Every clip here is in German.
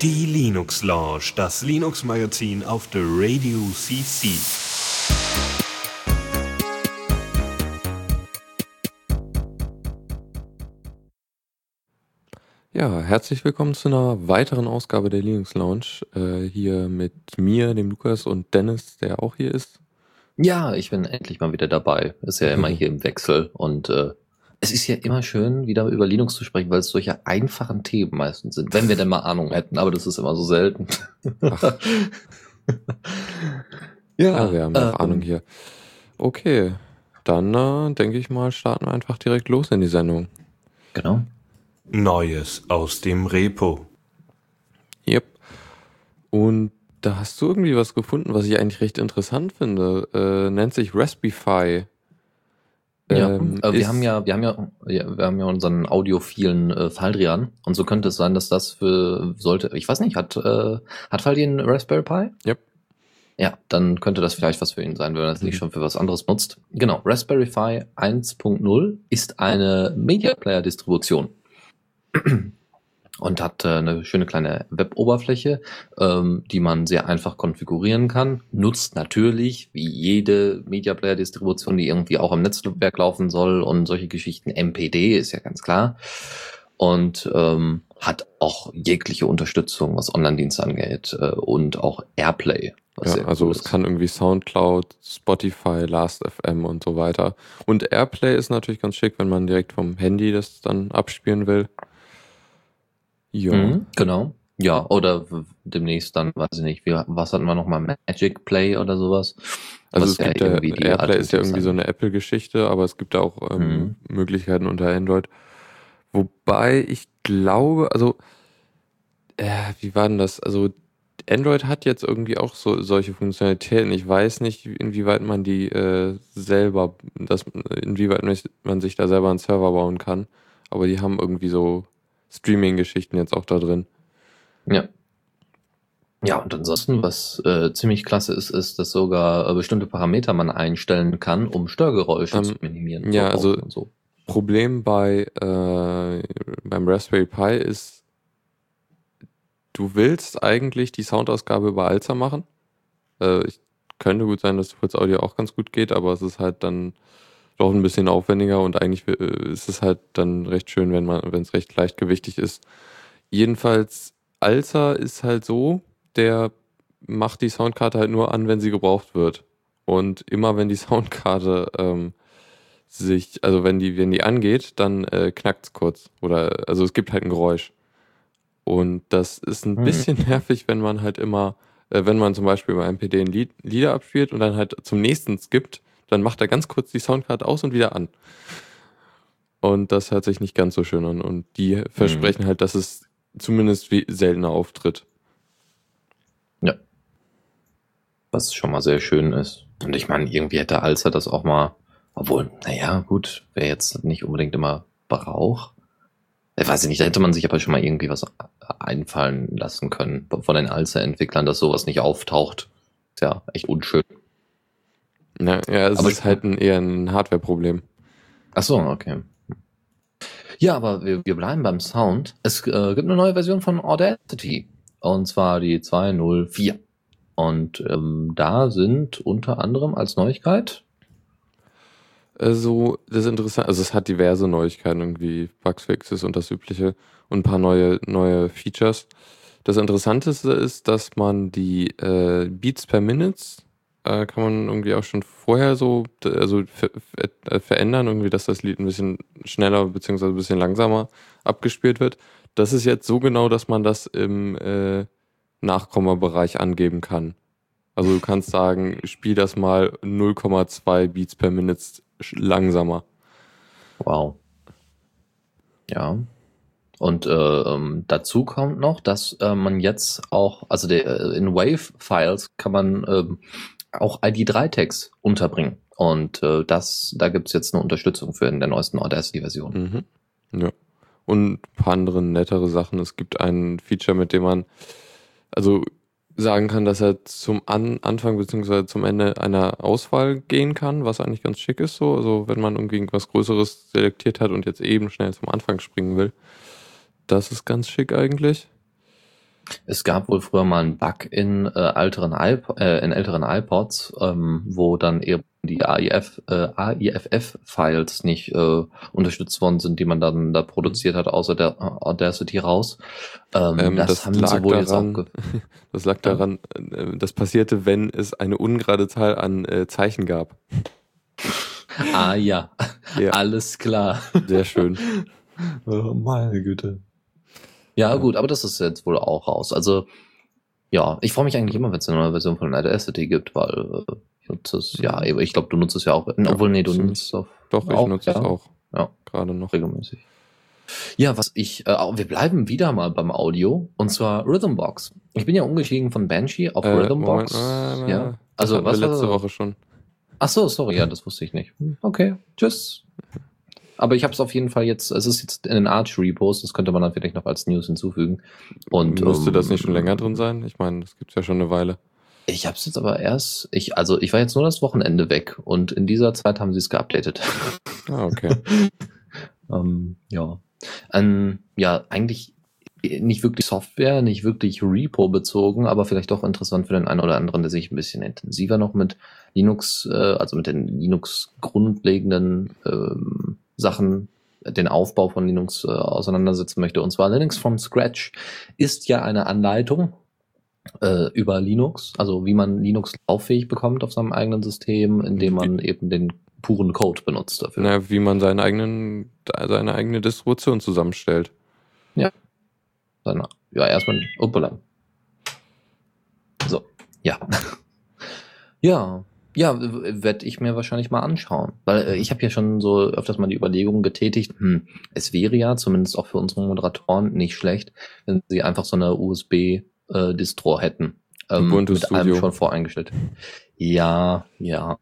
Die Linux Lounge, das Linux Magazin auf der Radio CC. Ja, herzlich willkommen zu einer weiteren Ausgabe der Linux Lounge. Äh, hier mit mir, dem Lukas und Dennis, der auch hier ist. Ja, ich bin endlich mal wieder dabei. Ist ja immer hier im Wechsel und äh, es ist ja immer schön, wieder über Linux zu sprechen, weil es solche einfachen Themen meistens sind, wenn wir denn mal Ahnung hätten, aber das ist immer so selten. ja, ja, wir haben ähm, Ahnung hier. Okay, dann äh, denke ich mal, starten wir einfach direkt los in die Sendung. Genau. Neues aus dem Repo. Yep. Und da hast du irgendwie was gefunden, was ich eigentlich recht interessant finde. Äh, nennt sich Raspberry. Ja, ähm, äh, wir haben ja, wir haben ja, ja, wir haben ja unseren audiophilen äh, Faldrian und so könnte es sein, dass das für sollte, ich weiß nicht, hat äh, hat Faldrian Raspberry Pi? Yep. Ja, dann könnte das vielleicht was für ihn sein, wenn er das mhm. nicht schon für was anderes nutzt. Genau, Raspberry Pi 1.0 ist eine Media Player Distribution und hat äh, eine schöne kleine Web-Oberfläche, ähm, die man sehr einfach konfigurieren kann. Nutzt natürlich, wie jede Media Player-Distribution, die irgendwie auch im Netzwerk laufen soll und solche Geschichten, MPD ist ja ganz klar. Und ähm, hat auch jegliche Unterstützung, was Online-Dienste angeht äh, und auch Airplay. Ja, also cool es kann irgendwie Soundcloud, Spotify, Last.fm und so weiter. Und Airplay ist natürlich ganz schick, wenn man direkt vom Handy das dann abspielen will. Ja. Mhm, genau. Ja, oder demnächst dann, weiß ich nicht, wie, was hatten wir nochmal, Magic Play oder sowas? Also es gibt ja, AirPlay ist ja irgendwie so eine Apple-Geschichte, aber es gibt auch ähm, mhm. Möglichkeiten unter Android. Wobei ich glaube, also, äh, wie war denn das? Also Android hat jetzt irgendwie auch so solche Funktionalitäten. Ich weiß nicht, inwieweit man die äh, selber, das, inwieweit man sich da selber einen Server bauen kann. Aber die haben irgendwie so Streaming-Geschichten jetzt auch da drin. Ja. Ja, und ansonsten, was äh, ziemlich klasse ist, ist, dass sogar äh, bestimmte Parameter man einstellen kann, um Störgeräusche ähm, zu minimieren. Ja, also so. Problem bei äh, beim Raspberry Pi ist, du willst eigentlich die Soundausgabe über Alza machen. Äh, ich könnte gut sein, dass Fritz Audio auch ganz gut geht, aber es ist halt dann doch ein bisschen aufwendiger und eigentlich äh, ist es halt dann recht schön, wenn man, wenn es recht leichtgewichtig ist. Jedenfalls, Alza ist halt so, der macht die Soundkarte halt nur an, wenn sie gebraucht wird. Und immer wenn die Soundkarte ähm, sich, also wenn die, wenn die angeht, dann äh, knackt es kurz. Oder also es gibt halt ein Geräusch. Und das ist ein mhm. bisschen nervig, wenn man halt immer, äh, wenn man zum Beispiel bei MPD ein Lied, Lieder abspielt und dann halt zum nächsten skippt, dann macht er ganz kurz die Soundcard aus und wieder an. Und das hört sich nicht ganz so schön an. Und die versprechen mhm. halt, dass es zumindest wie seltener auftritt. Ja. Was schon mal sehr schön ist. Und ich meine, irgendwie hätte Alzer das auch mal, obwohl, naja, gut, wer jetzt nicht unbedingt immer braucht. Ich weiß nicht, da hätte man sich aber schon mal irgendwie was einfallen lassen können von den Alzer-Entwicklern, dass sowas nicht auftaucht. Ist ja echt unschön. Ja, ja es aber ist halt ein, eher ein Hardware-Problem. Ach so, okay. Ja, aber wir, wir bleiben beim Sound. Es äh, gibt eine neue Version von Audacity. Und zwar die 204. Und ähm, da sind unter anderem als Neuigkeit. Also, das ist interessant. Also, es hat diverse Neuigkeiten, irgendwie Bugfixes und das Übliche und ein paar neue, neue Features. Das Interessanteste ist, dass man die äh, Beats per Minutes äh, kann man irgendwie auch schon vorher so also ver äh, verändern, irgendwie, dass das Lied ein bisschen schneller bzw. ein bisschen langsamer abgespielt wird. Das ist jetzt so genau, dass man das im äh, Nachkommabereich angeben kann. Also du kannst sagen, spiel das mal 0,2 Beats per Minute langsamer. Wow. Ja. Und äh, ähm, dazu kommt noch, dass äh, man jetzt auch, also der, äh, in Wave-Files kann man ähm, auch ID3-Tags unterbringen. Und äh, das, da gibt's jetzt eine Unterstützung für in der neuesten Audacity-Version. Mhm. Ja. Und ein paar andere nettere Sachen. Es gibt ein Feature, mit dem man, also sagen kann, dass er zum An Anfang bzw. zum Ende einer Auswahl gehen kann, was eigentlich ganz schick ist so. Also wenn man irgendwie was Größeres selektiert hat und jetzt eben schnell zum Anfang springen will. Das ist ganz schick eigentlich. Es gab wohl früher mal einen Bug in, äh, älteren, iP äh, in älteren iPods, ähm, wo dann eben die AIF, äh, AIFF-Files nicht äh, unterstützt worden sind, die man dann da produziert hat, außer der Audacity raus. Ähm, ähm, das, das, haben sie wohl daran, jetzt auch Das lag daran, äh, das passierte, wenn es eine ungerade Zahl an äh, Zeichen gab. Ah ja. ja, alles klar. Sehr schön. Oh, meine Güte. Ja, gut, aber das ist jetzt wohl auch raus. Also, ja, ich freue mich eigentlich immer, wenn es eine neue Version von Audacity gibt, weil äh, ich nutze es, ja, ich glaube, du nutzt es ja auch. Obwohl, nee, du nutzt es auch. Doch, ich auch, nutze ja. es auch. Ja. Gerade noch. Regelmäßig. Ja, was ich, äh, wir bleiben wieder mal beim Audio und zwar Rhythmbox. Ich bin ja umgestiegen von Banshee auf äh, Rhythmbox. Moment, äh, ja. Also was letzte Woche schon. Ach so, sorry, ja, das wusste ich nicht. Okay, tschüss. Aber ich habe es auf jeden Fall jetzt, es ist jetzt in den Arch Repos, das könnte man dann vielleicht noch als News hinzufügen. Und musste um, das nicht schon länger drin sein? Ich meine, das gibt's ja schon eine Weile. Ich habe es jetzt aber erst, ich also ich war jetzt nur das Wochenende weg und in dieser Zeit haben sie es geupdatet. Ah, okay. ähm, ja. Ähm, ja, eigentlich nicht wirklich Software, nicht wirklich Repo bezogen, aber vielleicht doch interessant für den einen oder anderen, der sich ein bisschen intensiver noch mit Linux, äh, also mit den Linux grundlegenden ähm, Sachen den Aufbau von Linux äh, auseinandersetzen möchte. Und zwar Linux from Scratch ist ja eine Anleitung äh, über Linux, also wie man Linux lauffähig bekommt auf seinem eigenen System, indem man eben den puren Code benutzt dafür. Na, wie man seinen eigenen, seine eigene Distribution zusammenstellt. Ja. Seine, ja, erstmal, uppala. So, ja. ja, ja, werde ich mir wahrscheinlich mal anschauen. Weil äh, ich habe ja schon so öfters mal die Überlegung getätigt, hm, es wäre ja zumindest auch für unsere Moderatoren nicht schlecht, wenn sie einfach so eine USB-Distro äh, hätten. Ähm, Ubuntu mit Studio. allem schon voreingestellt. Ja, ja.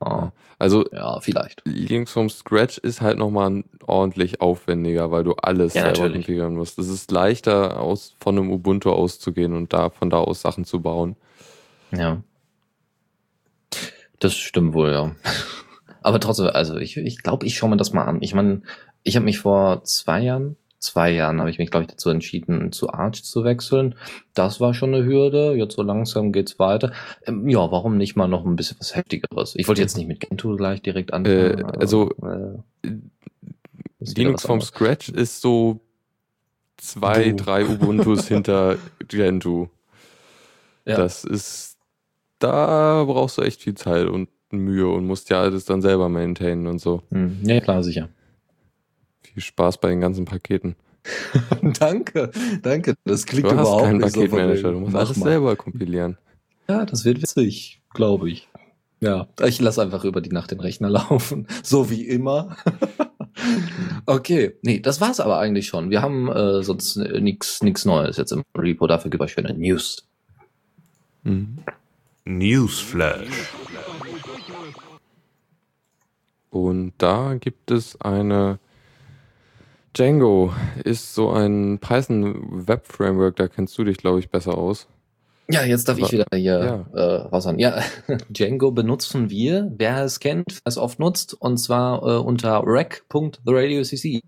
Also ja, vielleicht. Links vom Scratch ist halt nochmal ordentlich aufwendiger, weil du alles ja, selber konfigurieren musst. Es ist leichter, aus, von einem Ubuntu auszugehen und da von da aus Sachen zu bauen. Ja. Das stimmt wohl, ja. Aber trotzdem, also ich, ich glaube, ich schaue mir das mal an. Ich meine, ich habe mich vor zwei Jahren, zwei Jahren habe ich mich, glaube ich, dazu entschieden, zu Arch zu wechseln. Das war schon eine Hürde. Jetzt so langsam geht's weiter. Ähm, ja, warum nicht mal noch ein bisschen was Heftigeres? Ich wollte jetzt nicht mit Gentoo gleich direkt anfangen. Äh, also, äh, Linux vom Scratch ist so zwei, du. drei Ubuntus hinter Gentoo. Ja. Das ist da brauchst du echt viel Zeit und Mühe und musst ja alles dann selber maintainen und so. Hm. Ja, klar, sicher. Viel Spaß bei den ganzen Paketen. danke, danke. Das klingt du überhaupt hast keinen nicht Paketmanager, so du musst alles mal. selber kompilieren. Ja, das wird witzig, glaube ich. Ja, ich lasse einfach über die Nacht den Rechner laufen, so wie immer. okay, nee, das war's aber eigentlich schon. Wir haben äh, sonst nichts nix Neues jetzt im Repo. Dafür gibt es schöne News. Mhm. Newsflash. Und da gibt es eine Django ist so ein Python Web Framework, da kennst du dich, glaube ich, besser aus. Ja, jetzt darf Aber, ich wieder hier ja. äh, raushauen. Ja, Django benutzen wir, wer es kennt, wer es oft nutzt, und zwar äh, unter rec.theradiocc.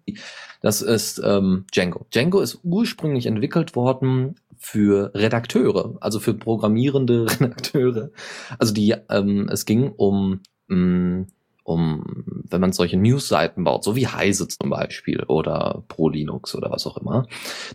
Das ist ähm, Django. Django ist ursprünglich entwickelt worden für Redakteure, also für programmierende Redakteure. Also die, ähm, es ging um, um, um wenn man solche News-Seiten baut, so wie Heise zum Beispiel oder Pro Linux oder was auch immer,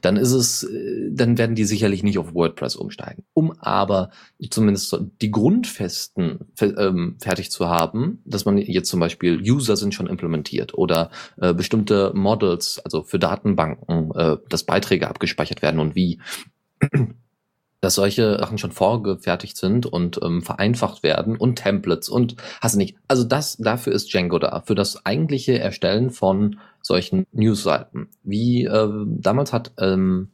dann ist es, äh, dann werden die sicherlich nicht auf WordPress umsteigen. Um aber zumindest die Grundfesten ähm, fertig zu haben, dass man jetzt zum Beispiel User sind schon implementiert oder äh, bestimmte Models, also für Datenbanken, äh, dass Beiträge abgespeichert werden und wie dass solche Sachen schon vorgefertigt sind und ähm, vereinfacht werden und Templates und hast du nicht. Also das, dafür ist Django da, für das eigentliche Erstellen von solchen Newsseiten. Wie äh, damals hat ähm,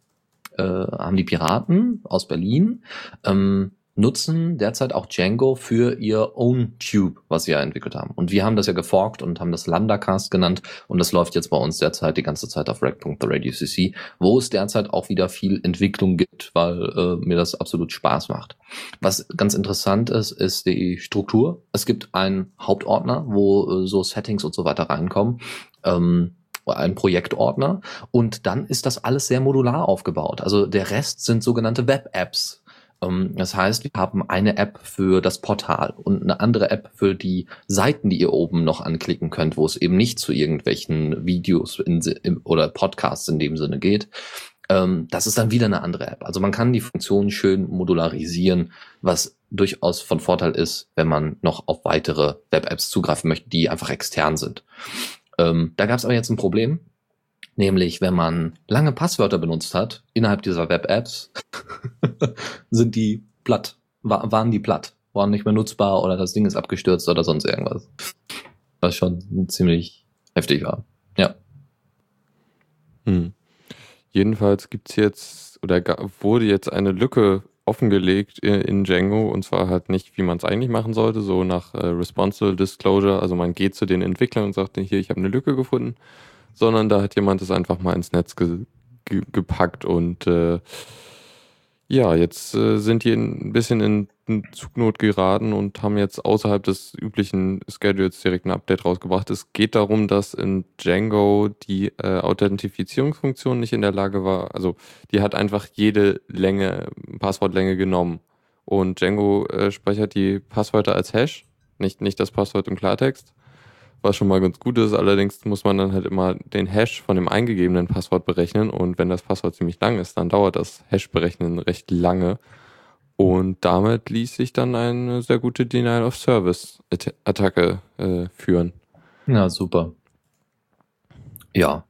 äh, haben die Piraten aus Berlin ähm, nutzen derzeit auch Django für ihr Own Tube, was sie ja entwickelt haben. Und wir haben das ja geforkt und haben das Lambda-Cast genannt und das läuft jetzt bei uns derzeit die ganze Zeit auf rec.theradio.cc, wo es derzeit auch wieder viel Entwicklung gibt, weil äh, mir das absolut Spaß macht. Was ganz interessant ist, ist die Struktur. Es gibt einen Hauptordner, wo äh, so Settings und so weiter reinkommen. Ähm, ein Projektordner und dann ist das alles sehr modular aufgebaut. Also der Rest sind sogenannte Web-Apps, das heißt, wir haben eine App für das Portal und eine andere App für die Seiten, die ihr oben noch anklicken könnt, wo es eben nicht zu irgendwelchen Videos in, oder Podcasts in dem Sinne geht. Ähm, das ist dann wieder eine andere App. Also man kann die Funktionen schön modularisieren, was durchaus von Vorteil ist, wenn man noch auf weitere Web-Apps zugreifen möchte, die einfach extern sind. Ähm, da gab es aber jetzt ein Problem. Nämlich, wenn man lange Passwörter benutzt hat innerhalb dieser Web-Apps, sind die platt, waren die platt, waren nicht mehr nutzbar oder das Ding ist abgestürzt oder sonst irgendwas. Was schon ziemlich heftig war. Ja. Hm. Jedenfalls gibt's jetzt oder wurde jetzt eine Lücke offengelegt in Django und zwar halt nicht, wie man es eigentlich machen sollte, so nach äh, Responsible Disclosure. Also man geht zu den Entwicklern und sagt, hier, ich habe eine Lücke gefunden sondern da hat jemand es einfach mal ins Netz ge ge gepackt und äh, ja, jetzt äh, sind die ein bisschen in, in Zugnot geraten und haben jetzt außerhalb des üblichen Schedules direkt ein Update rausgebracht. Es geht darum, dass in Django die äh, Authentifizierungsfunktion nicht in der Lage war, also die hat einfach jede Länge, Passwortlänge genommen. Und Django äh, speichert die Passwörter als Hash, nicht, nicht das Passwort im Klartext was schon mal ganz gut ist. Allerdings muss man dann halt immer den Hash von dem eingegebenen Passwort berechnen und wenn das Passwort ziemlich lang ist, dann dauert das Hash-Berechnen recht lange. Und damit ließ sich dann eine sehr gute Denial of Service-Attacke äh, führen. Ja, super. Ja.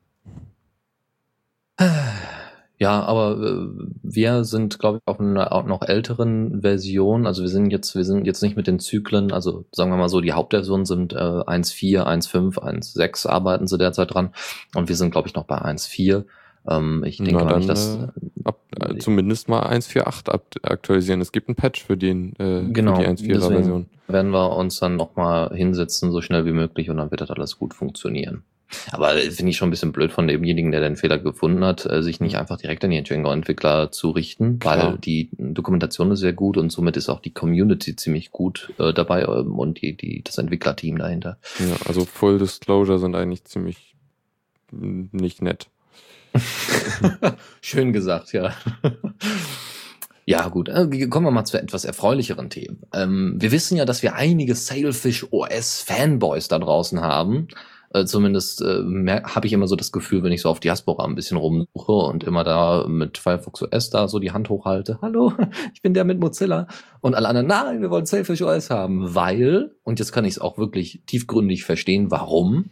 Ja, aber äh, wir sind, glaube ich, auf einer auch noch älteren Version. Also wir sind jetzt, wir sind jetzt nicht mit den Zyklen, also sagen wir mal so, die Hauptversionen sind äh, 1.4, 1.5, 1.6 arbeiten sie derzeit dran. Und wir sind, glaube ich, noch bei 1.4. Ähm, ich denke mal nicht, dass. Äh, ab, äh, zumindest mal 1.4.8 aktualisieren. Es gibt einen Patch für, den, äh, genau, für die 1.4er Version. Werden wir uns dann nochmal hinsetzen, so schnell wie möglich, und dann wird das alles gut funktionieren. Aber finde ich schon ein bisschen blöd von demjenigen, der den Fehler gefunden hat, äh, sich nicht einfach direkt an die Django-Entwickler zu richten, Klar. weil die Dokumentation ist sehr gut und somit ist auch die Community ziemlich gut äh, dabei ähm, und die, die, das Entwicklerteam dahinter. Ja, also Full Disclosure sind eigentlich ziemlich nicht nett. Schön gesagt, ja. Ja, gut. Äh, kommen wir mal zu etwas erfreulicheren Themen. Ähm, wir wissen ja, dass wir einige Sailfish OS Fanboys da draußen haben. Äh, zumindest äh, habe ich immer so das Gefühl, wenn ich so auf Diaspora ein bisschen rumsuche und immer da mit Firefox OS da so die Hand hochhalte. Hallo, ich bin der mit Mozilla. Und alle anderen, nein, wir wollen Sailfish OS haben, weil, und jetzt kann ich es auch wirklich tiefgründig verstehen, warum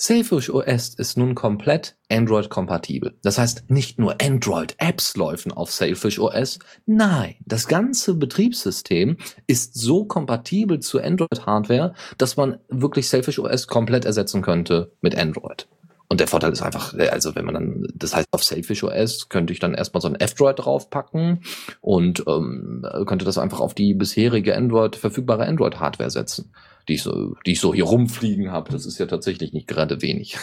Sailfish OS ist nun komplett Android-kompatibel. Das heißt, nicht nur Android-Apps laufen auf Sailfish OS, nein, das ganze Betriebssystem ist so kompatibel zu Android-Hardware, dass man wirklich Sailfish OS komplett ersetzen könnte mit Android. Und der Vorteil ist einfach, also wenn man dann, das heißt auf Sailfish OS könnte ich dann erstmal so ein F-Droid draufpacken und ähm, könnte das einfach auf die bisherige Android, verfügbare Android-Hardware setzen die ich so, die ich so hier rumfliegen habe. Das ist ja tatsächlich nicht gerade wenig.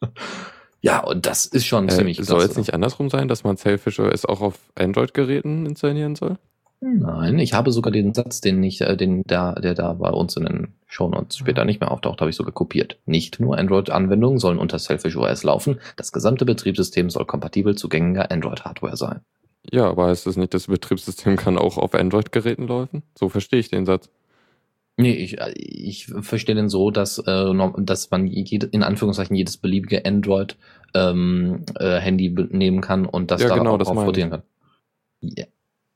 ja, und das ist schon äh, ziemlich. Soll es nicht andersrum sein, dass man Selfish OS auch auf Android-Geräten installieren soll? Nein, ich habe sogar den Satz, den ich, äh, den da, der da bei uns in den Shownotes später nicht mehr auftaucht, habe ich sogar kopiert. Nicht nur Android-Anwendungen sollen unter Selfish OS laufen, das gesamte Betriebssystem soll kompatibel zu gängiger Android-Hardware sein. Ja, aber heißt das nicht, das Betriebssystem kann auch auf Android-Geräten laufen? So verstehe ich den Satz. Nee, ich, äh, ich verstehe den so, dass, äh, dass man jede, in Anführungszeichen jedes beliebige Android ähm, äh, Handy nehmen kann und das ja, darauf genau, das portieren kann. Ja.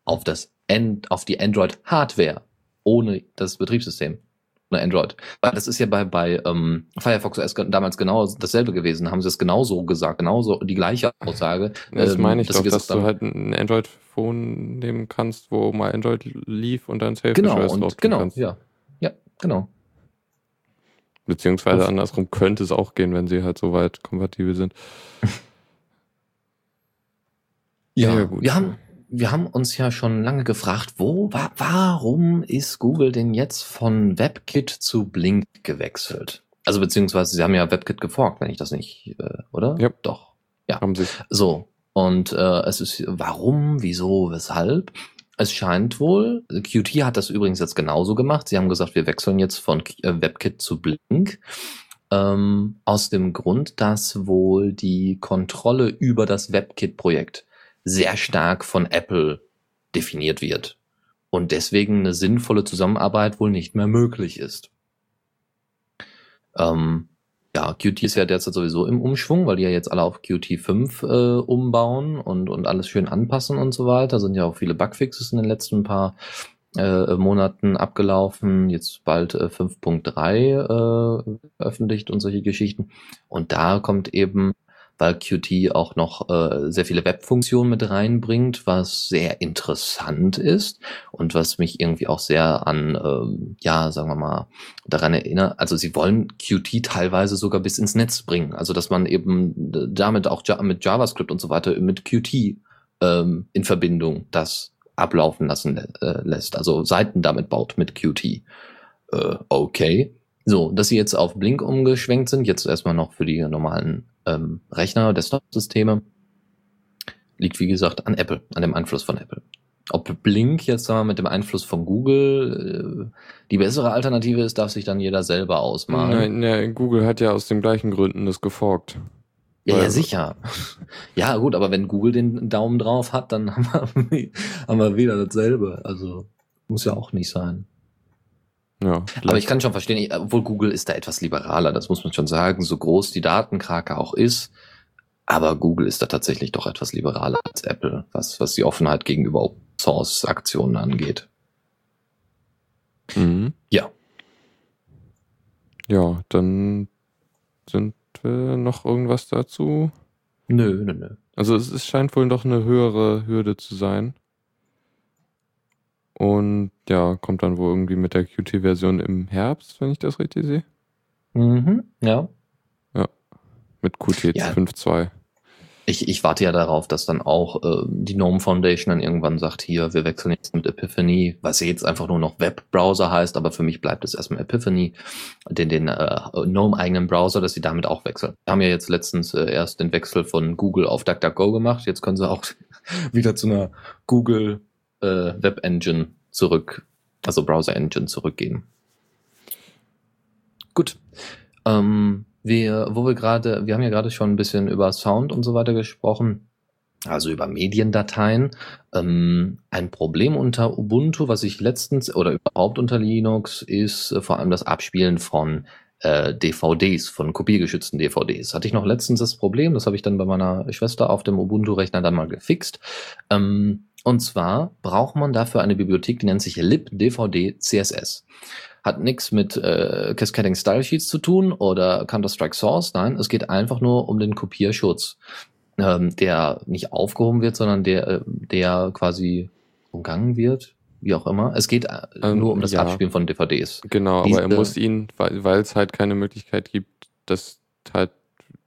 Auf das End, auf die Android Hardware ohne das Betriebssystem. Eine Android. Weil das ist ja bei, bei ähm, Firefox OS damals genau dasselbe gewesen. Haben sie es genauso gesagt, genauso die gleiche Aussage. Das ähm, meine ich dass doch, dass du halt ein Android-Phone nehmen kannst, wo mal Android lief und dann Safe Genau, und, genau, kannst. ja. Genau. Beziehungsweise andersrum könnte es auch gehen, wenn sie halt so weit kompatibel sind. ja, ja, gut. Wir haben, wir haben uns ja schon lange gefragt, wo, wa warum ist Google denn jetzt von WebKit zu Blink gewechselt? Also beziehungsweise sie haben ja WebKit geforkt, wenn ich das nicht, äh, oder? Ja. Doch. Ja. Haben sie. So. Und äh, es ist warum, wieso, weshalb? Es scheint wohl, Qt hat das übrigens jetzt genauso gemacht. Sie haben gesagt, wir wechseln jetzt von äh, WebKit zu Blink. Ähm, aus dem Grund, dass wohl die Kontrolle über das WebKit-Projekt sehr stark von Apple definiert wird und deswegen eine sinnvolle Zusammenarbeit wohl nicht mehr möglich ist. Ähm, ja, Qt ist ja derzeit sowieso im Umschwung, weil die ja jetzt alle auf Qt 5 äh, umbauen und, und alles schön anpassen und so weiter. Da sind ja auch viele Bugfixes in den letzten paar äh, Monaten abgelaufen, jetzt bald äh, 5.3 äh, veröffentlicht und solche Geschichten. Und da kommt eben weil Qt auch noch äh, sehr viele Webfunktionen mit reinbringt, was sehr interessant ist und was mich irgendwie auch sehr an, ähm, ja, sagen wir mal, daran erinnert. Also sie wollen Qt teilweise sogar bis ins Netz bringen, also dass man eben damit auch mit JavaScript und so weiter mit Qt ähm, in Verbindung das ablaufen lassen äh, lässt, also Seiten damit baut mit Qt. Äh, okay. So, dass sie jetzt auf Blink umgeschwenkt sind, jetzt erstmal noch für die normalen ähm, Rechner, Desktop-Systeme, liegt wie gesagt an Apple, an dem Einfluss von Apple. Ob Blink jetzt sagen wir, mit dem Einfluss von Google äh, die bessere Alternative ist, darf sich dann jeder selber ausmalen. Nein, nein, Google hat ja aus den gleichen Gründen das geforkt. Ja, ja, sicher. Ja, gut, aber wenn Google den Daumen drauf hat, dann haben wir, haben wir wieder dasselbe. Also muss ja auch nicht sein. Ja, Aber ich kann schon verstehen, obwohl Google ist da etwas liberaler, das muss man schon sagen, so groß die Datenkrake auch ist. Aber Google ist da tatsächlich doch etwas liberaler als Apple, was, was die Offenheit gegenüber Open Source Aktionen angeht. Mhm. Ja. Ja, dann sind wir noch irgendwas dazu? Nö, nö, nö. Also es, es scheint wohl doch eine höhere Hürde zu sein. Und ja, kommt dann wohl irgendwie mit der Qt-Version im Herbst, wenn ich das richtig sehe. Mhm, ja. Ja. Mit Qt Ja. 5.2. Ich, ich warte ja darauf, dass dann auch äh, die GNOME Foundation dann irgendwann sagt, hier, wir wechseln jetzt mit Epiphany, was jetzt einfach nur noch Webbrowser heißt, aber für mich bleibt es erstmal Epiphany, den, den äh, GNOME-eigenen Browser, dass sie damit auch wechseln. Wir haben ja jetzt letztens äh, erst den Wechsel von Google auf DuckDuckGo gemacht, jetzt können sie auch wieder zu einer Google äh, Web Engine zurück, also Browser Engine zurückgehen. Gut. Ähm, wir, wo wir gerade, wir haben ja gerade schon ein bisschen über Sound und so weiter gesprochen, also über Mediendateien. Ähm, ein Problem unter Ubuntu, was ich letztens oder überhaupt unter Linux, ist äh, vor allem das Abspielen von äh, DVDs, von kopiergeschützten DVDs. Hatte ich noch letztens das Problem, das habe ich dann bei meiner Schwester auf dem Ubuntu-Rechner dann mal gefixt. Ähm, und zwar braucht man dafür eine Bibliothek, die nennt sich libdvd CSS. Hat nichts mit äh, Cascading Style Sheets zu tun oder Counter-Strike Source. Nein, es geht einfach nur um den Kopierschutz, ähm, der nicht aufgehoben wird, sondern der, äh, der quasi umgangen wird, wie auch immer. Es geht äh, Ähm, nur um das ja. Abspielen von DVDs. Genau, Diese- aber er muss ihn, weil weil es halt keine Möglichkeit gibt, das halt,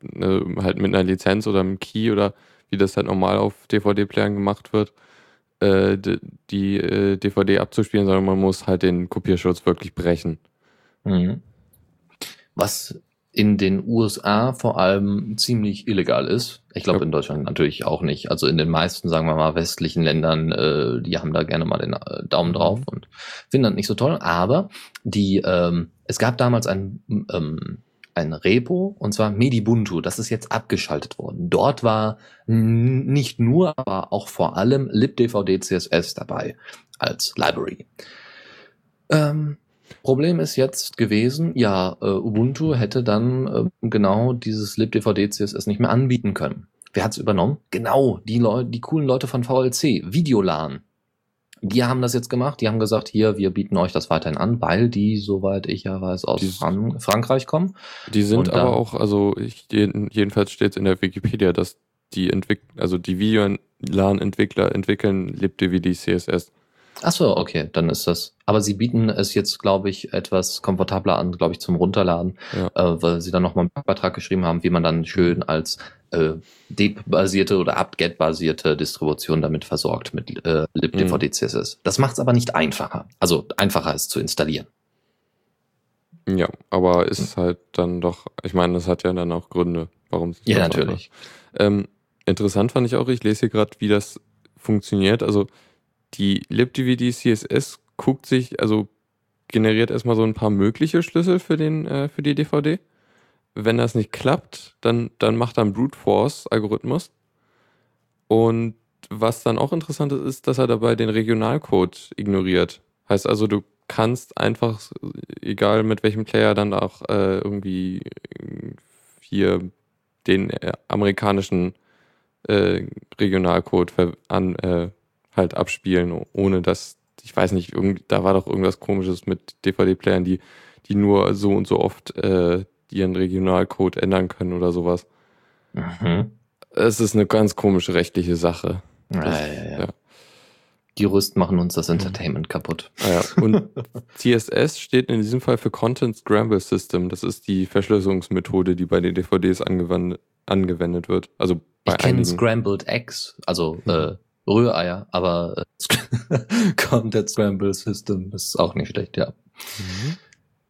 ne, halt mit einer Lizenz oder einem Key oder wie das halt normal auf DVD-Playern gemacht wird, äh, die äh, DVD abzuspielen, sondern man muss halt den Kopierschutz wirklich brechen. Mhm. Was in den USA vor allem ziemlich illegal ist. Ich glaube Ja. in Deutschland natürlich auch nicht. Also in den meisten, sagen wir mal, westlichen Ländern, äh, die haben da gerne mal den äh, Daumen drauf und finden das nicht so toll. Aber die, ähm, es gab damals ein, ähm, ein Repo und zwar Medibuntu. Das ist jetzt abgeschaltet worden. Dort war nicht nur, aber auch vor allem libdvd CSS dabei als Library. Ähm, Problem ist jetzt gewesen, ja, äh, Ubuntu hätte dann äh, genau dieses libdvd CSS nicht mehr anbieten können. Wer hat's übernommen? Genau, die Leute, die coolen Leute von VLC, Videolan. Die haben das jetzt gemacht, die haben gesagt, hier, wir bieten euch das weiterhin an, weil die, soweit ich ja weiß, aus Die- Fran Frankreich kommen. Die sind Und da- aber auch, also ich, jeden- jedenfalls steht in der Wikipedia, dass die Entwick also die Videolan-Entwickler entwickeln libdvd CSS. Ach so, okay, dann ist das. Aber sie bieten es jetzt, glaube ich, etwas komfortabler an, glaube ich, zum Runterladen, Ja. äh, weil sie dann nochmal einen Beitrag geschrieben haben, wie man dann schön als äh, DEP-basierte oder apt-get-basierte Distribution damit versorgt mit äh, libdvd CSS. Das macht es aber nicht einfacher. Also einfacher ist zu installieren. Ja, aber ist es halt dann doch, ich meine, das hat ja dann auch Gründe, warum es Ja, natürlich. Ähm, interessant fand ich auch, ich lese hier gerade, wie das funktioniert. Also die libdvd CSS guckt sich, also generiert erstmal so ein paar mögliche Schlüssel für den, äh, für die DVD. Wenn das nicht klappt, dann, dann macht er einen Brute Force Algorithmus. Und was dann auch interessant ist, ist, dass er dabei den Regionalcode ignoriert. Heißt also, du kannst einfach, egal mit welchem Player, dann auch äh, irgendwie hier den äh, amerikanischen äh, Regionalcode an, äh, halt abspielen, ohne dass, ich weiß nicht, irgend, da war doch irgendwas komisches mit DVD-Playern, die, die nur so und so oft äh, ihren Regionalcode ändern können oder sowas. Mhm. Es ist eine ganz komische rechtliche Sache. Ja, Das- ja, ja. ja. Die Rüst machen uns das Entertainment kaputt. Ah ja. Und CSS steht in diesem Fall für Content Scramble System. Das ist die Verschlüsselungsmethode, die bei den DVDs angewandt, angewendet wird. Also bei Ich kenne. Scrambled Eggs, also äh, Rühreier, aber äh, Content Scramble System ist auch nicht schlecht, ja. Mhm.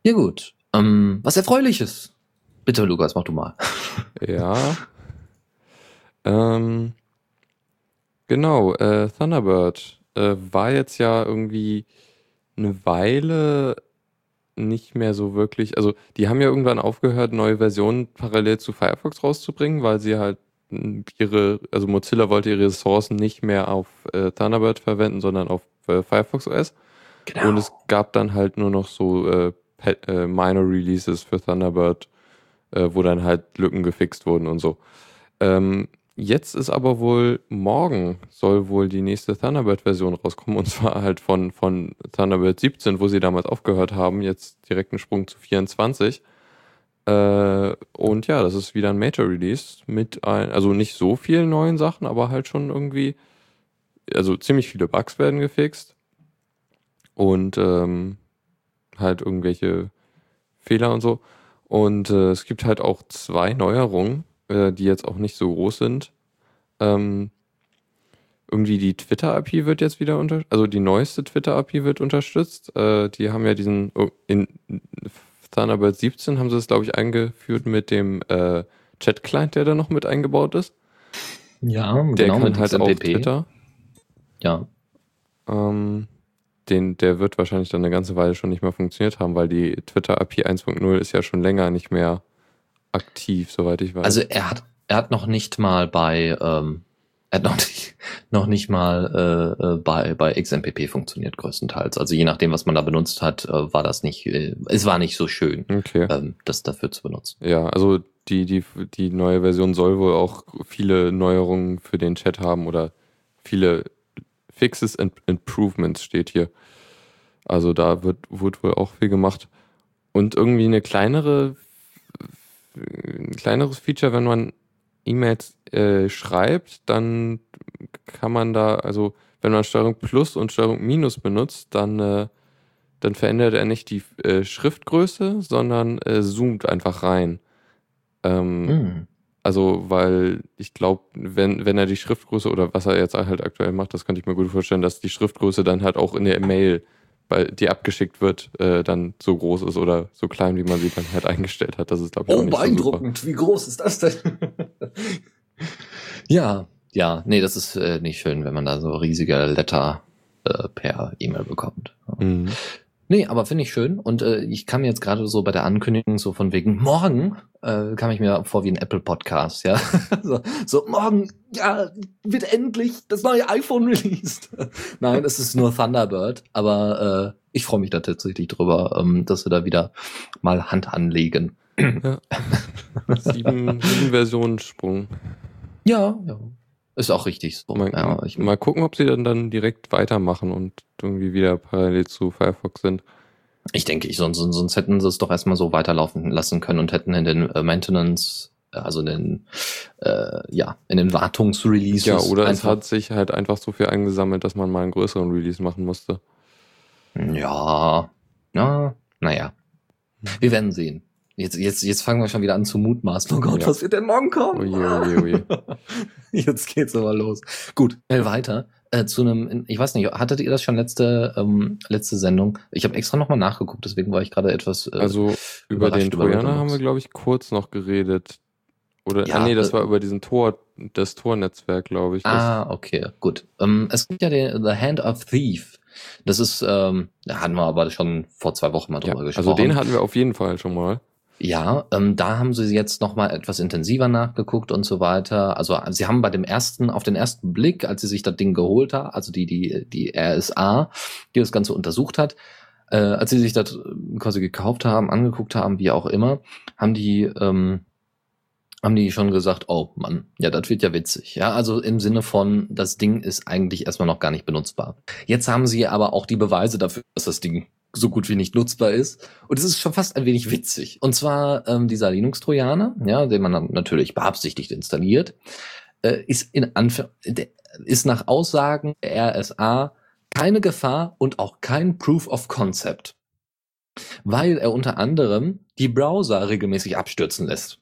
Ja gut. Ähm, was Erfreuliches. Bitte, Lukas, mach du mal. Ja. Ähm, genau, äh, Thunderbird äh, war jetzt ja irgendwie eine Weile nicht mehr so wirklich, also die haben ja irgendwann aufgehört, neue Versionen parallel zu Firefox rauszubringen, weil sie halt ihre, also Mozilla wollte ihre Ressourcen nicht mehr auf äh, Thunderbird verwenden, sondern auf äh, Firefox OS. Genau. Und es gab dann halt nur noch so äh, äh, Minor Releases für Thunderbird, äh, wo dann halt Lücken gefixt wurden und so. Ähm, jetzt ist aber wohl morgen soll wohl die nächste Thunderbird-Version rauskommen und zwar halt von, von Thunderbird 17, wo sie damals aufgehört haben, jetzt direkt einen Sprung zu 24. Äh, und ja, das ist wieder ein Major Release mit ein, also nicht so vielen neuen Sachen, aber halt schon irgendwie, also ziemlich viele Bugs werden gefixt und ähm, halt irgendwelche Fehler und so. Und äh, es gibt halt auch zwei Neuerungen, äh, die jetzt auch nicht so groß sind. Ähm, irgendwie die Twitter-API wird jetzt wieder unter, also die neueste Twitter-API wird unterstützt. Äh, die haben ja diesen, oh, in Thunderbird 17 haben sie es, glaube ich, eingeführt mit dem äh, Chat-Client, der da noch mit eingebaut ist. ja, Der genau, kann mit halt auch XMPP. Twitter. Ja. Ähm, den, der wird wahrscheinlich dann eine ganze Weile schon nicht mehr funktioniert haben, weil die Twitter API 1.0 ist ja schon länger nicht mehr aktiv, soweit ich weiß. Also er hat, er hat noch nicht mal bei, ähm, hat noch nicht, noch nicht mal äh, äh, bei, bei XMPP funktioniert größtenteils. Also je nachdem, was man da benutzt hat, äh, war das nicht, äh, es war nicht so schön, okay. ähm, das dafür zu benutzen. Ja, also die, die, die neue Version soll wohl auch viele Neuerungen für den Chat haben oder viele Fixes and Improvements steht hier. Also da wird, wird wohl auch viel gemacht. Und irgendwie eine kleinere, ein kleineres Feature, wenn man E-Mails äh, schreibt, dann kann man da, also wenn man Steuerung Plus und Steuerung Minus benutzt, dann, äh, dann verändert er nicht die äh, Schriftgröße, sondern äh, zoomt einfach rein. Ähm, Hm. Also, weil ich glaube, wenn, wenn er die Schriftgröße oder was er jetzt halt aktuell macht, das könnte ich mir gut vorstellen, dass die Schriftgröße dann halt auch in der Mail, bei, die abgeschickt wird, äh, dann so groß ist oder so klein, wie man sie dann halt eingestellt hat. Das ist, glaube ich, auch Oh, nicht so super. Wie groß ist das denn? ja, ja, nee, das ist äh, nicht schön, wenn man da so riesige Letter äh, per E-Mail bekommt. Mhm. Nee, aber finde ich schön. Und äh, ich kam jetzt gerade so bei der Ankündigung so von wegen morgen, äh, kam ich mir vor wie ein Apple Podcast, ja. so, so, morgen, ja, wird endlich das neue iPhone released. Nein, es ist nur Thunderbird, aber äh, ich freue mich da tatsächlich drüber, ähm, dass wir da wieder mal Hand anlegen. Sieben, sieben Versionen Sprung. Ja, ja. Ist auch richtig so. Mal, ja, ich, mal gucken, ob sie dann, dann direkt weitermachen und irgendwie wieder parallel zu Firefox sind. ich denke, ich, sonst, sonst hätten sie es doch erstmal so weiterlaufen lassen können und hätten in den äh, Maintenance, äh, also in den, äh, ja, in den Wartungsreleases. Ja, oder es hat sich halt einfach so viel eingesammelt, dass man mal einen größeren Release machen musste. Ja, ja, naja. Wir werden sehen. Jetzt, jetzt, jetzt fangen wir schon wieder an zu mutmaßen. Oh Gott, Ja. was wird denn morgen kommen? Oje, oje, oje. Jetzt geht's aber los. Gut, schnell weiter. Äh, zu einem, ich weiß nicht, hattet ihr das schon letzte, ähm, letzte Sendung? Ich habe extra nochmal nachgeguckt, deswegen war ich gerade etwas. Äh, Also über den Trojaner haben wir, glaube ich, kurz noch geredet. Oder, Ja, ah, nee, das äh, war über diesen Tor, das Tornetzwerk, glaube ich. Ah, okay, gut. Ähm, es gibt ja den The Hand of Thief. Das ist, ähm, da hatten wir aber schon vor zwei Wochen mal ja, drüber gesprochen. also den hatten wir auf jeden Fall schon mal. Ja, ähm, da haben sie jetzt noch mal etwas intensiver nachgeguckt und so weiter. Also sie haben bei dem ersten, auf den ersten Blick, als sie sich das Ding geholt haben, also die die die RSA, die das Ganze untersucht hat, äh, als sie sich das quasi gekauft haben, angeguckt haben, wie auch immer, haben die ähm, haben die schon gesagt, oh Mann, ja, das wird ja witzig. Ja, also im Sinne von, das Ding ist eigentlich erstmal noch gar nicht benutzbar. Jetzt haben sie aber auch die Beweise dafür, dass das Ding so gut wie nicht nutzbar ist. Und es ist schon fast ein wenig witzig. Und zwar ähm, dieser Linux-Trojaner, ja, den man dann natürlich beabsichtigt installiert, äh, ist in Anf ist nach Aussagen der RSA keine Gefahr und auch kein Proof of Concept. Weil er unter anderem die Browser regelmäßig abstürzen lässt.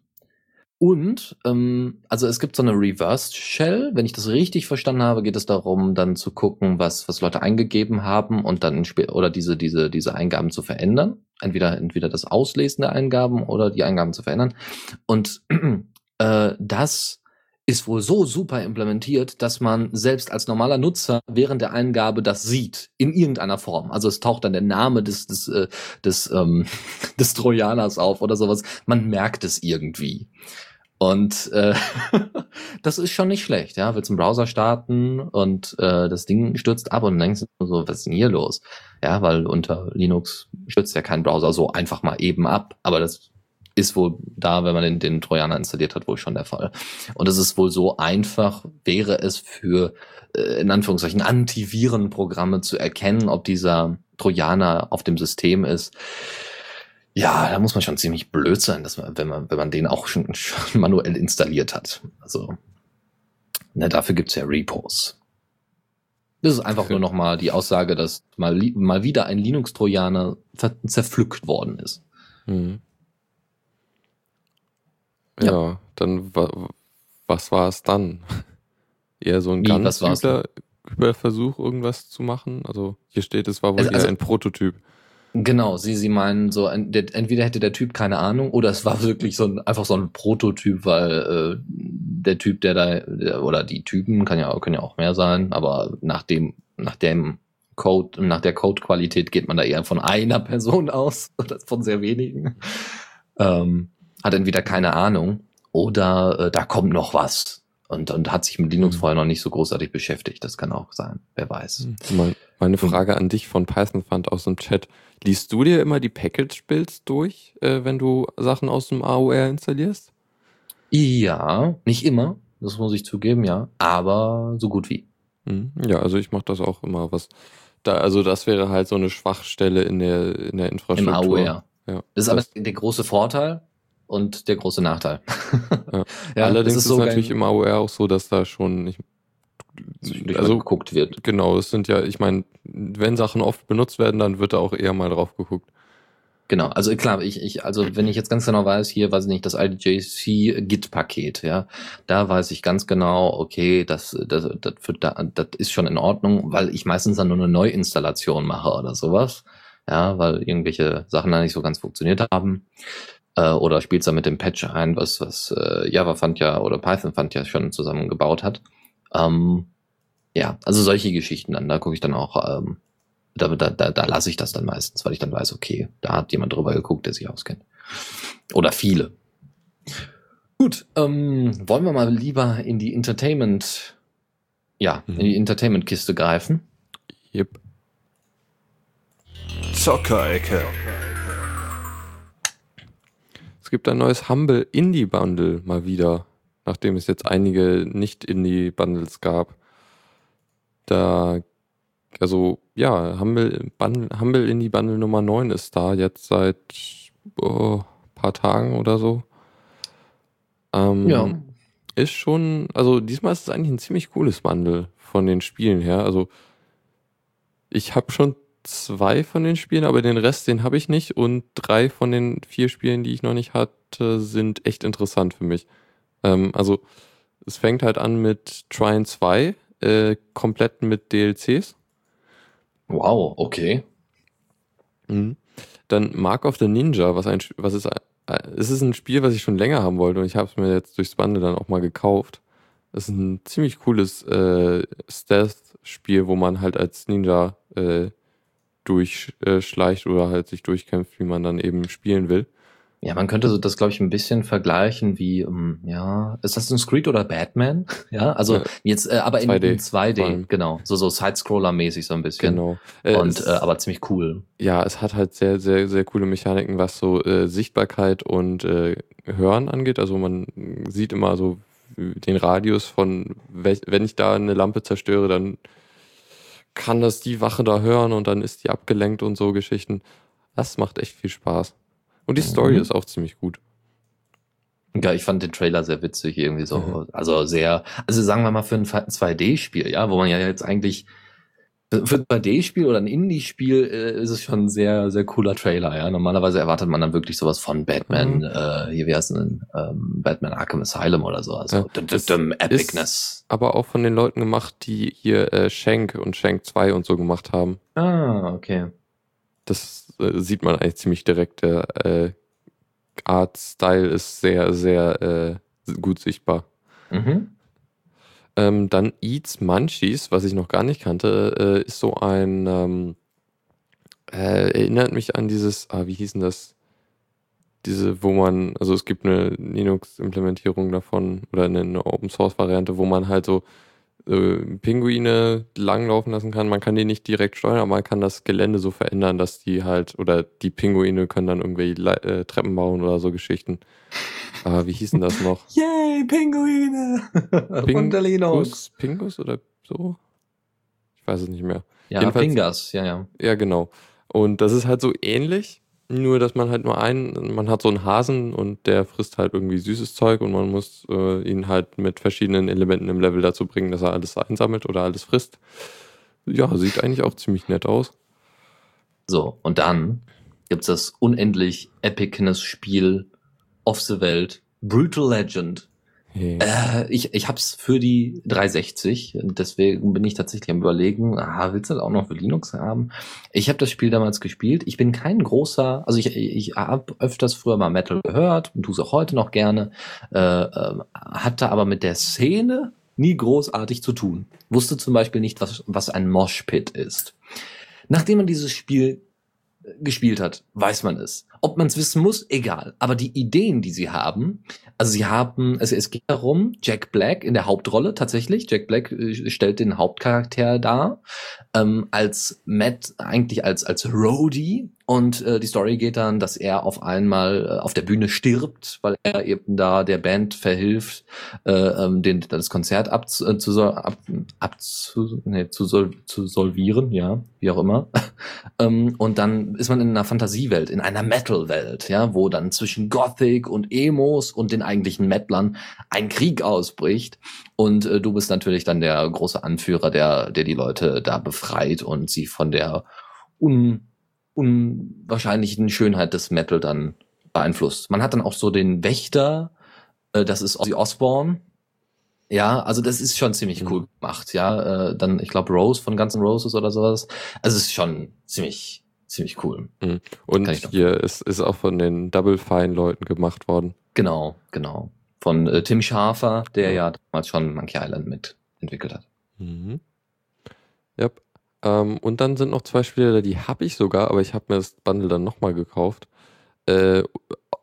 Und, ähm, also es gibt so eine Reversed Shell. Wenn ich das richtig verstanden habe, geht es darum, dann zu gucken, was, was Leute eingegeben haben und dann oder diese, diese, diese Eingaben zu verändern. Entweder, entweder das Auslesen der Eingaben oder die Eingaben zu verändern. Und äh, das ist wohl so super implementiert, dass man selbst als normaler Nutzer während der Eingabe das sieht in irgendeiner Form. Also es taucht dann der Name des des äh, des ähm, des Trojaners auf oder sowas. Man merkt es irgendwie. Und äh, das ist schon nicht schlecht, ja. Willst einen Browser starten und äh, das Ding stürzt ab und denkst du so, was ist denn hier los? Ja, weil unter Linux stürzt ja kein Browser so einfach mal eben ab. Aber das ist wohl da, wenn man den, den Trojaner installiert hat, wohl schon der Fall. Und es ist wohl so einfach, wäre es für, äh, in Anführungszeichen, Antivirenprogramme zu erkennen, ob dieser Trojaner auf dem System ist. Ja, da muss man schon ziemlich blöd sein, dass man, wenn man, wenn man den auch schon, schon manuell installiert hat. Also, ne, dafür gibt's ja Repos. Das ist einfach Okay. nur nochmal die Aussage, dass mal, mal wieder ein Linux-Trojaner zerpflückt worden ist. Mhm. Ja. Ja, dann wa was war es dann? Eher so ein Wie, ganz übler Versuch, irgendwas zu machen? Also hier steht, es war wohl Also- eher also- ein Prototyp. Genau, sie, sie meinen so, entweder hätte der Typ keine Ahnung oder es war wirklich so ein, einfach so ein Prototyp, weil äh, der Typ, der da, der, oder die Typen, kann ja, können ja auch mehr sein, aber nach dem, nach dem Code, nach der Codequalität geht man da eher von einer Person aus oder von sehr wenigen. Ähm, hat entweder keine Ahnung oder äh, da kommt noch was. Und, und hat sich mit Linux Mhm. vorher noch nicht so großartig beschäftigt. Das kann auch sein. Wer weiß. Mein, meine Frage an dich von Python fand aus dem Chat. Liest du dir immer die Package-Builds durch, äh, wenn du Sachen aus dem AOR installierst? Ja, nicht immer, das muss ich zugeben, ja, aber so gut wie. Mhm. Ja, also ich mache das auch immer. Was da, also das wäre halt so eine Schwachstelle in der in der Im Infrastruktur. AOR. Ja. Das ist aber der große Vorteil und der große Nachteil. Ja. Allerdings es ist, sogar natürlich im AOR auch so, dass da schon ich, zwischendurch also geguckt wird. genau, es sind ja, ich meine, wenn Sachen oft benutzt werden, dann wird da auch eher mal drauf geguckt. Genau, also klar, ich, ich, also wenn ich jetzt ganz genau weiß, hier weiß ich nicht, das IDJC Git-Paket, ja, da weiß ich ganz genau, okay, das, das, das, für, da, das ist schon in Ordnung, weil ich meistens dann nur eine Neuinstallation mache oder sowas, ja, weil irgendwelche Sachen da nicht so ganz funktioniert haben. Äh, oder spielst da mit dem Patch ein, was, was äh, Java fand ja oder Python fand ja schon zusammengebaut hat. Ähm, ja, also solche Geschichten dann, da gucke ich dann auch, ähm, da, da, da, da lasse ich das dann meistens, weil ich dann weiß, okay, da hat jemand drüber geguckt, der sich auskennt. Oder viele. Gut, ähm, wollen wir mal lieber in die Entertainment, ja, Mhm. in die Entertainment-Kiste greifen? Yep. Zockerecke. Es gibt ein neues Humble Indie Bundle mal wieder, nachdem es jetzt einige nicht Indie Bundles gab. Da, also ja, Humble, Bundle, Humble Indie Bundle Nummer 9 ist da jetzt seit oh, paar Tagen oder so. Ähm, Ist schon, also diesmal ist es eigentlich ein ziemlich cooles Bundle von den Spielen her. Also ich habe schon zwei von den Spielen, aber den Rest, den habe ich nicht. Und drei von den vier Spielen, die ich noch nicht hatte, sind echt interessant für mich. Ähm, also, es fängt halt an mit Trine 2, äh, komplett mit DLCs. Wow, okay. Mhm. Dann Mark of the Ninja, was ein, was ist, äh, es ist ein Spiel, was ich schon länger haben wollte und ich habe es mir jetzt durchs Bundle dann auch mal gekauft. Das ist ein ziemlich cooles äh, Stealth-Spiel, wo man halt als Ninja äh, durchschleicht oder halt sich durchkämpft, wie man dann eben spielen will. Ja, man könnte so das, glaube ich, ein bisschen vergleichen wie, um, ja, ist das ein Creed oder Batman? Ja, also ja, jetzt, äh, aber in 2D, in 2D genau, so so Sidescroller-mäßig so ein bisschen. Genau. Äh, Und äh, aber ziemlich cool. Ja, es hat halt sehr, sehr, sehr coole Mechaniken, was so äh, Sichtbarkeit und äh, Hören angeht. Also man sieht immer so den Radius von, wenn ich da eine Lampe zerstöre, dann kann das die Wache da hören und dann ist die abgelenkt und so Geschichten. Das macht echt viel Spaß. Und die Story mhm. ist auch ziemlich gut. Ja, ich fand den Trailer sehr witzig, irgendwie so. Mhm. Also sehr, also sagen wir mal für ein 2D-Spiel, ja, wo man ja jetzt eigentlich für ein 2D-Spiel oder ein Indie-Spiel äh, ist es schon ein sehr, sehr cooler Trailer, ja. Normalerweise erwartet man dann wirklich sowas von Batman, mhm. äh, hier wie heißt denn, ähm, Batman Arkham Asylum oder so. Also ja, Epicness. aber auch von den Leuten gemacht, die hier äh, Shank und Shank 2 und so gemacht haben. Ah, okay. Das äh, sieht man eigentlich ziemlich direkt. Der äh, Art-Style ist sehr, sehr äh, gut sichtbar. Mhm. Ähm, dann Eats Munchies, was ich noch gar nicht kannte, äh, ist so ein, ähm, äh, erinnert mich an dieses, ah, wie hieß denn das? Diese, wo man, also es gibt eine Linux-Implementierung davon oder eine, eine Open-Source-Variante, wo man halt so äh, Pinguine langlaufen lassen kann. Man kann die nicht direkt steuern, aber man kann das Gelände so verändern, dass die halt, oder die Pinguine können dann irgendwie äh, Treppen bauen oder so Geschichten. Ah, wie hieß denn das noch? Yay, Pinguine! Pingus, Pingus oder so? Ich weiß es nicht mehr. Ja, Jedenfalls, Pingas, ja, ja. Ja, genau. Und das ist halt so ähnlich, nur dass man halt nur einen, man hat so einen Hasen und der frisst halt irgendwie süßes Zeug und man muss äh, ihn halt mit verschiedenen Elementen im Level dazu bringen, dass er alles einsammelt oder alles frisst. Ja, sieht eigentlich auch ziemlich nett aus. So, und dann gibt es das unendlich Epicness-Spiel of the Welt, Brutal Legend. Hey. Äh, ich ich habe es für die 360, deswegen bin ich tatsächlich am überlegen, ah, willst du das auch noch für Linux haben? Ich habe das Spiel damals gespielt. Ich bin kein großer, also ich, ich habe öfters früher mal Metal gehört und tue es auch heute noch gerne, äh, äh, hatte aber mit der Szene nie großartig zu tun. Wusste zum Beispiel nicht, was, was ein Moshpit ist. Nachdem man dieses Spiel gespielt hat, weiß man es. Ob man es wissen muss, egal. Aber die Ideen, die sie haben, also sie haben, also es geht darum, Jack Black in der Hauptrolle tatsächlich, Jack Black äh, stellt den Hauptcharakter dar, ähm, als Matt eigentlich als, als Roadie und äh, die Story geht dann, dass er auf einmal äh, auf der Bühne stirbt, weil er eben da der Band verhilft, äh, ähm, den, das Konzert abzu, äh, zu, ab, abzu, nee, zu, zu solvieren, ja, wie auch immer. Ähm, und dann ist man in einer Fantasiewelt, in einer Metal-Welt, ja, wo dann zwischen Gothic und Emos und den eigentlichen Metlern ein Krieg ausbricht. Und äh, du bist natürlich dann der große Anführer, der, der die Leute da befreit und sie von der un unwahrscheinlichen Schönheit des Metal dann beeinflusst. Man hat dann auch so den Wächter, äh, das ist Ozzy Osbourne. Ja, also das ist schon ziemlich cool gemacht, ja. Äh, dann, ich glaube, Rose von Guns N' Roses oder sowas. Also es ist schon ziemlich, ziemlich cool. Mhm. Und hier ist, ist auch von den Double Fine-Leuten gemacht worden. Genau, genau. Von äh, Tim Schafer, der ja. ja damals schon Monkey Island mitentwickelt hat. Mhm. Yep. Ähm, und dann sind noch zwei Spiele, die habe ich sogar, aber ich habe mir das Bundle dann nochmal gekauft. Äh,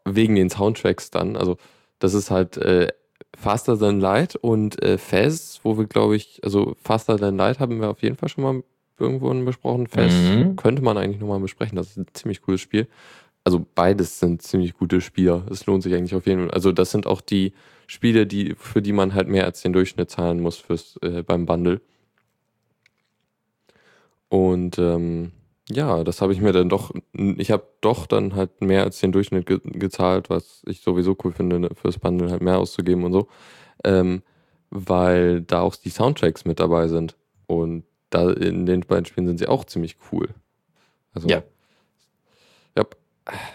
wegen den Soundtracks dann. Also, das ist halt äh, Faster Than Light und äh, Fez, wo wir, glaube ich, also Faster Than Light haben wir auf jeden Fall schon mal irgendwo besprochen. Fez mhm. könnte man eigentlich nochmal besprechen. Das ist ein ziemlich cooles Spiel. Also beides sind ziemlich gute Spieler. Es lohnt sich eigentlich auf jeden Fall. Also das sind auch die Spiele, die, für die man halt mehr als den Durchschnitt zahlen muss fürs, äh, beim Bundle. Und ähm, ja, das habe ich mir dann doch, ich habe doch dann halt mehr als den Durchschnitt ge gezahlt, was ich sowieso cool finde, ne, fürs Bundle halt mehr auszugeben und so. Ähm, weil da auch die Soundtracks mit dabei sind. Und da in den beiden Spielen sind sie auch ziemlich cool. Also, Ja.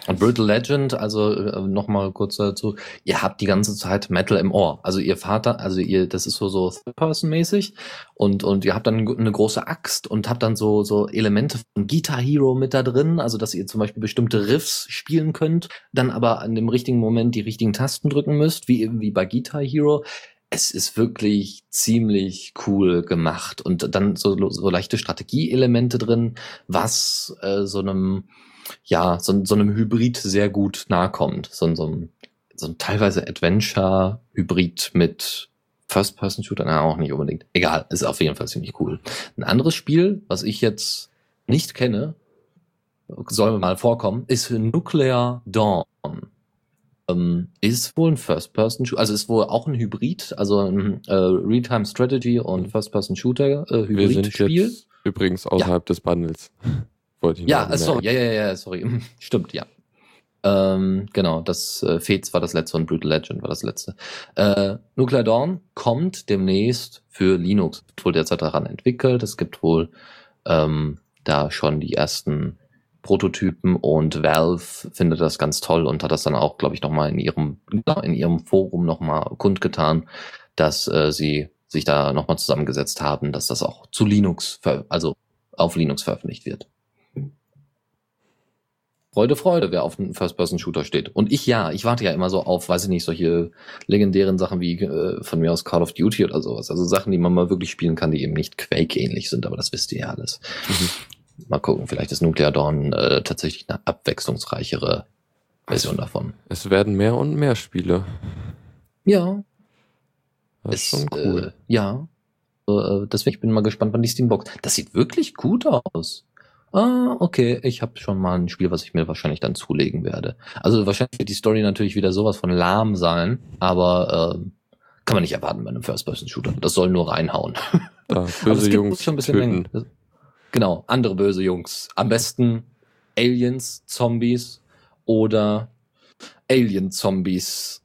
Und Brutal Legend, also äh, nochmal kurz dazu, ihr habt die ganze Zeit Metal im Ohr. Also ihr Vater, also ihr, das ist so so Third-Person-mäßig und und ihr habt dann eine große Axt und habt dann so so Elemente von Guitar Hero mit da drin, also dass ihr zum Beispiel bestimmte Riffs spielen könnt, dann aber an dem richtigen Moment die richtigen Tasten drücken müsst, wie wie bei Guitar Hero. Es ist wirklich ziemlich cool gemacht und dann so, so leichte Strategieelemente drin, was äh, so einem ja, so, so einem Hybrid sehr gut nahe kommt. So, so, ein, so ein teilweise Adventure-Hybrid mit First-Person-Shooter, na, auch nicht unbedingt. Egal, ist auf jeden Fall ziemlich cool. Ein anderes Spiel, was ich jetzt nicht kenne, soll mal vorkommen, ist Nuclear Dawn. Ähm, ist wohl ein First-Person-Shooter, also ist wohl auch ein Hybrid, also ein äh, Real-Time-Strategy und First-Person-Shooter äh, übrigens außerhalb des Bundles. Wollte ich Ja, anmerken. ja, ja, ja, sorry. Stimmt, ja. Ähm, genau, das äh, Fates war das letzte und Brutal Legend war das letzte. Äh, Nuclear Dawn kommt demnächst für Linux. Wird wohl derzeit daran entwickelt. Es gibt wohl ähm, da schon die ersten Prototypen und Valve findet das ganz toll und hat das dann auch, glaube ich, nochmal in ihrem, in ihrem Forum nochmal kundgetan, dass äh, sie sich da nochmal zusammengesetzt haben, dass das auch zu Linux, also auf Linux veröffentlicht wird. Freude, Freude, wer auf einen First-Person-Shooter steht. Und ich ja, ich warte ja immer so auf, weiß ich nicht, solche legendären Sachen wie äh, von mir aus Call of Duty oder sowas. Also Sachen, die man mal wirklich spielen kann, die eben nicht Quake-ähnlich sind, aber das wisst ihr ja alles. Mal gucken, vielleicht ist Nuclear Dawn äh, tatsächlich eine abwechslungsreichere Version davon. Es werden mehr und mehr Spiele. Ja, Das ist es, schon cool. Äh, ja. Äh, deswegen ich bin mal gespannt, wann die Steambox. Das sieht wirklich gut aus. Ah, okay. Ich habe schon mal ein Spiel, was ich mir wahrscheinlich dann zulegen werde. Also wahrscheinlich wird die Story natürlich wieder sowas von lahm sein, aber ähm, kann man nicht erwarten bei einem First-Person-Shooter. Das soll nur reinhauen. da, Aber es böse gibt Jungs schon ein bisschen töten. Genau, andere böse Jungs. Am besten Aliens, Zombies oder Alien-Zombies,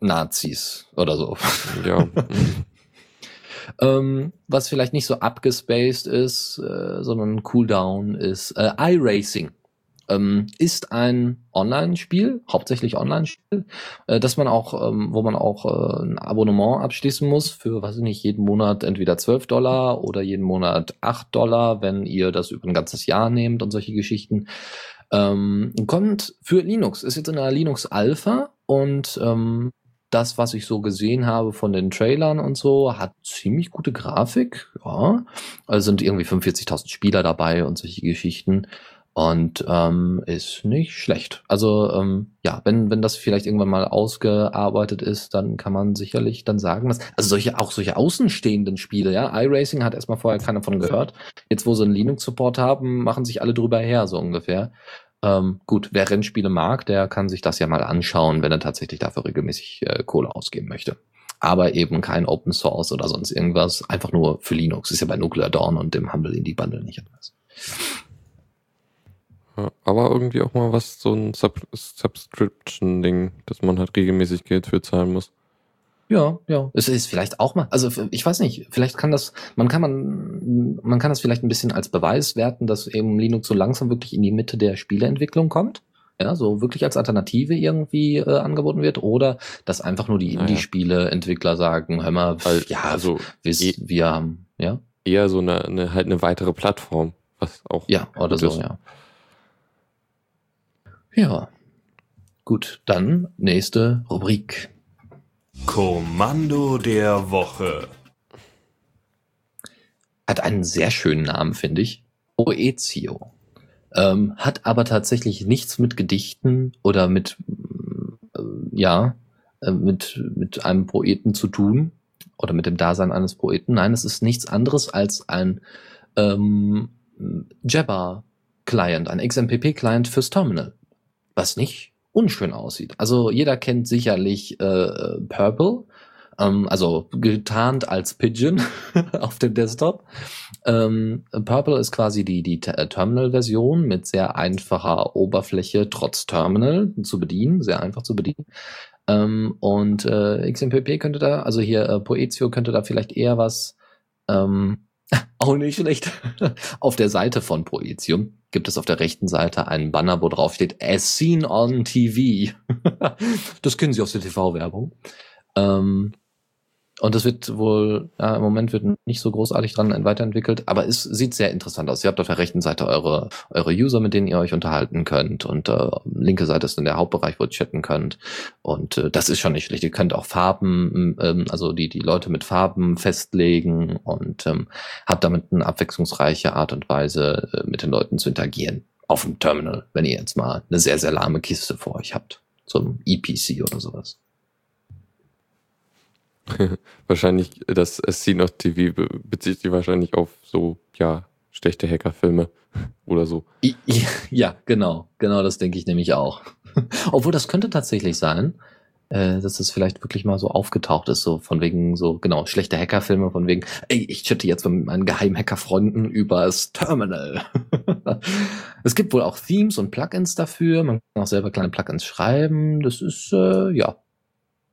Nazis oder so. Ja. Ähm, was vielleicht nicht so abgespaced ist, äh, sondern Cooldown ist äh, iRacing. Ähm, ist ein Online-Spiel, hauptsächlich Online-Spiel, äh, dass man auch, ähm, wo man auch äh, ein Abonnement abschließen muss für, weiß ich nicht, jeden Monat entweder 12 Dollar oder jeden Monat 8 Dollar, wenn ihr das über ein ganzes Jahr nehmt und solche Geschichten. Ähm, kommt für Linux, ist jetzt in einer Linux Alpha und ähm, das, was ich so gesehen habe von den Trailern und so, hat ziemlich gute Grafik. Ja, also sind irgendwie 45.000 Spieler dabei und solche Geschichten. Und ähm, ist nicht schlecht. Also ähm, ja, wenn wenn das vielleicht irgendwann mal ausgearbeitet ist, dann kann man sicherlich dann sagen, dass also solche auch solche außenstehenden Spiele, ja, iRacing hat erstmal vorher keiner von gehört. Jetzt, wo sie einen Linux-Support haben, machen sich alle drüber her, so ungefähr. Ähm, gut, wer Rennspiele mag, der kann sich das ja mal anschauen, wenn er tatsächlich dafür regelmäßig äh, Kohle ausgeben möchte. Aber eben kein Open Source oder sonst irgendwas, einfach nur für Linux. Ist ja bei Nuclear Dawn und dem Humble Indie Bundle nicht anders. Aber irgendwie auch mal was, so ein Sub Subscription-Ding, dass man halt regelmäßig Geld für zahlen muss. Ja, ja. Es ist vielleicht auch mal, also ich weiß nicht, vielleicht kann das, man kann man, man kann das vielleicht ein bisschen als Beweis werten, dass eben Linux so langsam wirklich in die Mitte der Spieleentwicklung kommt. Ja, so wirklich als Alternative irgendwie äh, angeboten wird oder dass einfach nur die Naja. Indie-Spiele-Entwickler sagen, hör mal, Weil, ja, also wir, eh- wir haben, ja, eher so eine, eine halt eine weitere Plattform, was auch ja, oder gut so, ist. ja. Ja. Gut, dann nächste Rubrik. Kommando der Woche. Hat einen sehr schönen Namen, finde ich. Oezio. Ähm, hat aber tatsächlich nichts mit Gedichten oder mit, äh, ja, äh, mit, mit einem Poeten zu tun oder mit dem Dasein eines Poeten. Nein, es ist nichts anderes als ein ähm, Jabber-Client, ein XMPP-Client fürs Terminal, was nicht unschön aussieht. Also jeder kennt sicherlich äh, Purple, ähm, also getarnt als Pigeon auf dem Desktop. Ähm, Purple ist quasi die, die Te- Terminal-Version mit sehr einfacher Oberfläche trotz Terminal zu bedienen, sehr einfach zu bedienen. Ähm, und äh, XMPP könnte da, also hier äh, Poetio könnte da vielleicht eher was ähm, Auch nicht schlecht. Auf der Seite von Proetium gibt es auf der rechten Seite einen Banner, wo drauf steht As seen on TV. das kennen Sie aus der TV-Werbung. Ähm, und das wird wohl, ja, im Moment wird nicht so großartig dran weiterentwickelt, aber es sieht sehr interessant aus. Ihr habt auf der rechten Seite eure, eure User, mit denen ihr euch unterhalten könnt und äh, linke Seite ist dann der Hauptbereich, wo ihr chatten könnt. Und äh, das ist schon nicht schlecht. Ihr könnt auch Farben, ähm, also die, die Leute mit Farben festlegen und ähm, habt damit eine abwechslungsreiche Art und Weise, äh, mit den Leuten zu interagieren. Auf dem Terminal, wenn ihr jetzt mal eine sehr, sehr lahme Kiste vor euch habt. Zum EPC oder sowas. wahrscheinlich, das Scene of TV bezieht sich wahrscheinlich auf so, ja, schlechte Hackerfilme oder so. Ja, genau. Genau, das denke ich nämlich auch. Obwohl, das könnte tatsächlich sein, äh, dass das vielleicht wirklich mal so aufgetaucht ist, so von wegen so, genau, schlechte Hackerfilme, von wegen, ey, ich chatte jetzt mit meinen Geheimhackerfreunden über das Terminal. es gibt wohl auch Themes und Plugins dafür. Man kann auch selber kleine Plugins schreiben. Das ist, äh, ja,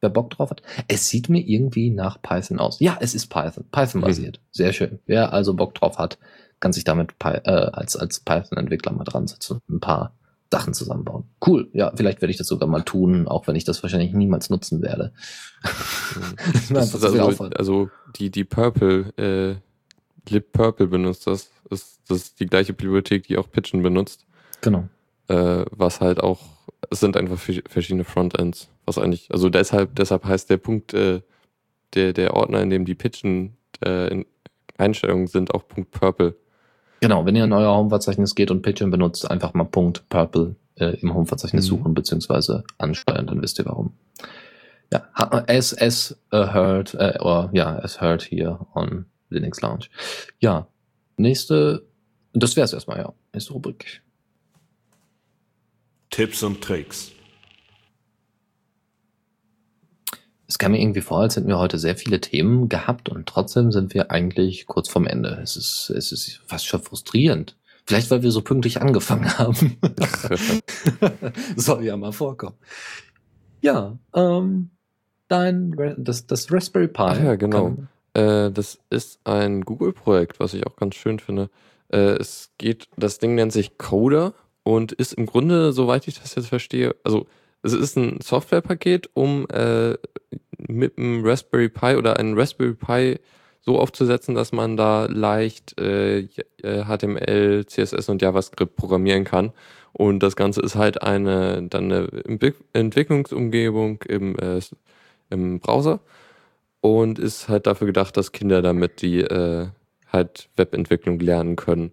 wer Bock drauf hat. Es sieht mir irgendwie nach Python aus. Ja, es ist Python, Python-basiert. Mhm. Sehr schön. Wer also Bock drauf hat, kann sich damit äh, als, als Python-Entwickler mal dran setzen und ein paar Sachen zusammenbauen. Cool. Ja, vielleicht werde ich das sogar mal tun, auch wenn ich das wahrscheinlich niemals nutzen werde. das ist also, also die, die Purple, äh, Lib Purple benutzt das. Ist, das ist die gleiche Bibliothek, die auch Pitchen benutzt. Genau. Äh, was halt auch, es sind einfach verschiedene Frontends. Was eigentlich, also deshalb, deshalb heißt der Punkt, äh, der, der Ordner, in dem die Pitchen äh, Einstellungen sind, auch Punkt Purple. Genau, wenn ihr in euer Home-Verzeichnis geht und Pitchen benutzt, einfach mal Punkt Purple äh, im Home-Verzeichnis mhm. suchen beziehungsweise ansteuern, dann wisst ihr warum. Ja, as, as heard, äh, or, ja, as heard here on Linux Lounge. Ja, nächste, das wäre es erstmal, ja. Nächste Rubrik. Tipps und Tricks. Es kam mir irgendwie vor, als hätten wir heute sehr viele Themen gehabt und trotzdem sind wir eigentlich kurz vorm Ende. Es ist, es ist fast schon frustrierend. Vielleicht, weil wir so pünktlich angefangen haben. Soll ja mal vorkommen. Ja, ähm, dein, das, das Raspberry Pi. Ach ja, genau. Äh, das ist ein Google-Projekt, was ich auch ganz schön finde. Äh, es geht, das Ding nennt sich Coder und ist im Grunde, soweit ich das jetzt verstehe, also es ist ein Softwarepaket, um äh, mit einem Raspberry Pi oder einen Raspberry Pi so aufzusetzen, dass man da leicht äh, HTML, CSS und JavaScript programmieren kann. Und das Ganze ist halt eine dann eine Entwicklungsumgebung im, äh, im Browser und ist halt dafür gedacht, dass Kinder damit die äh, halt Webentwicklung lernen können.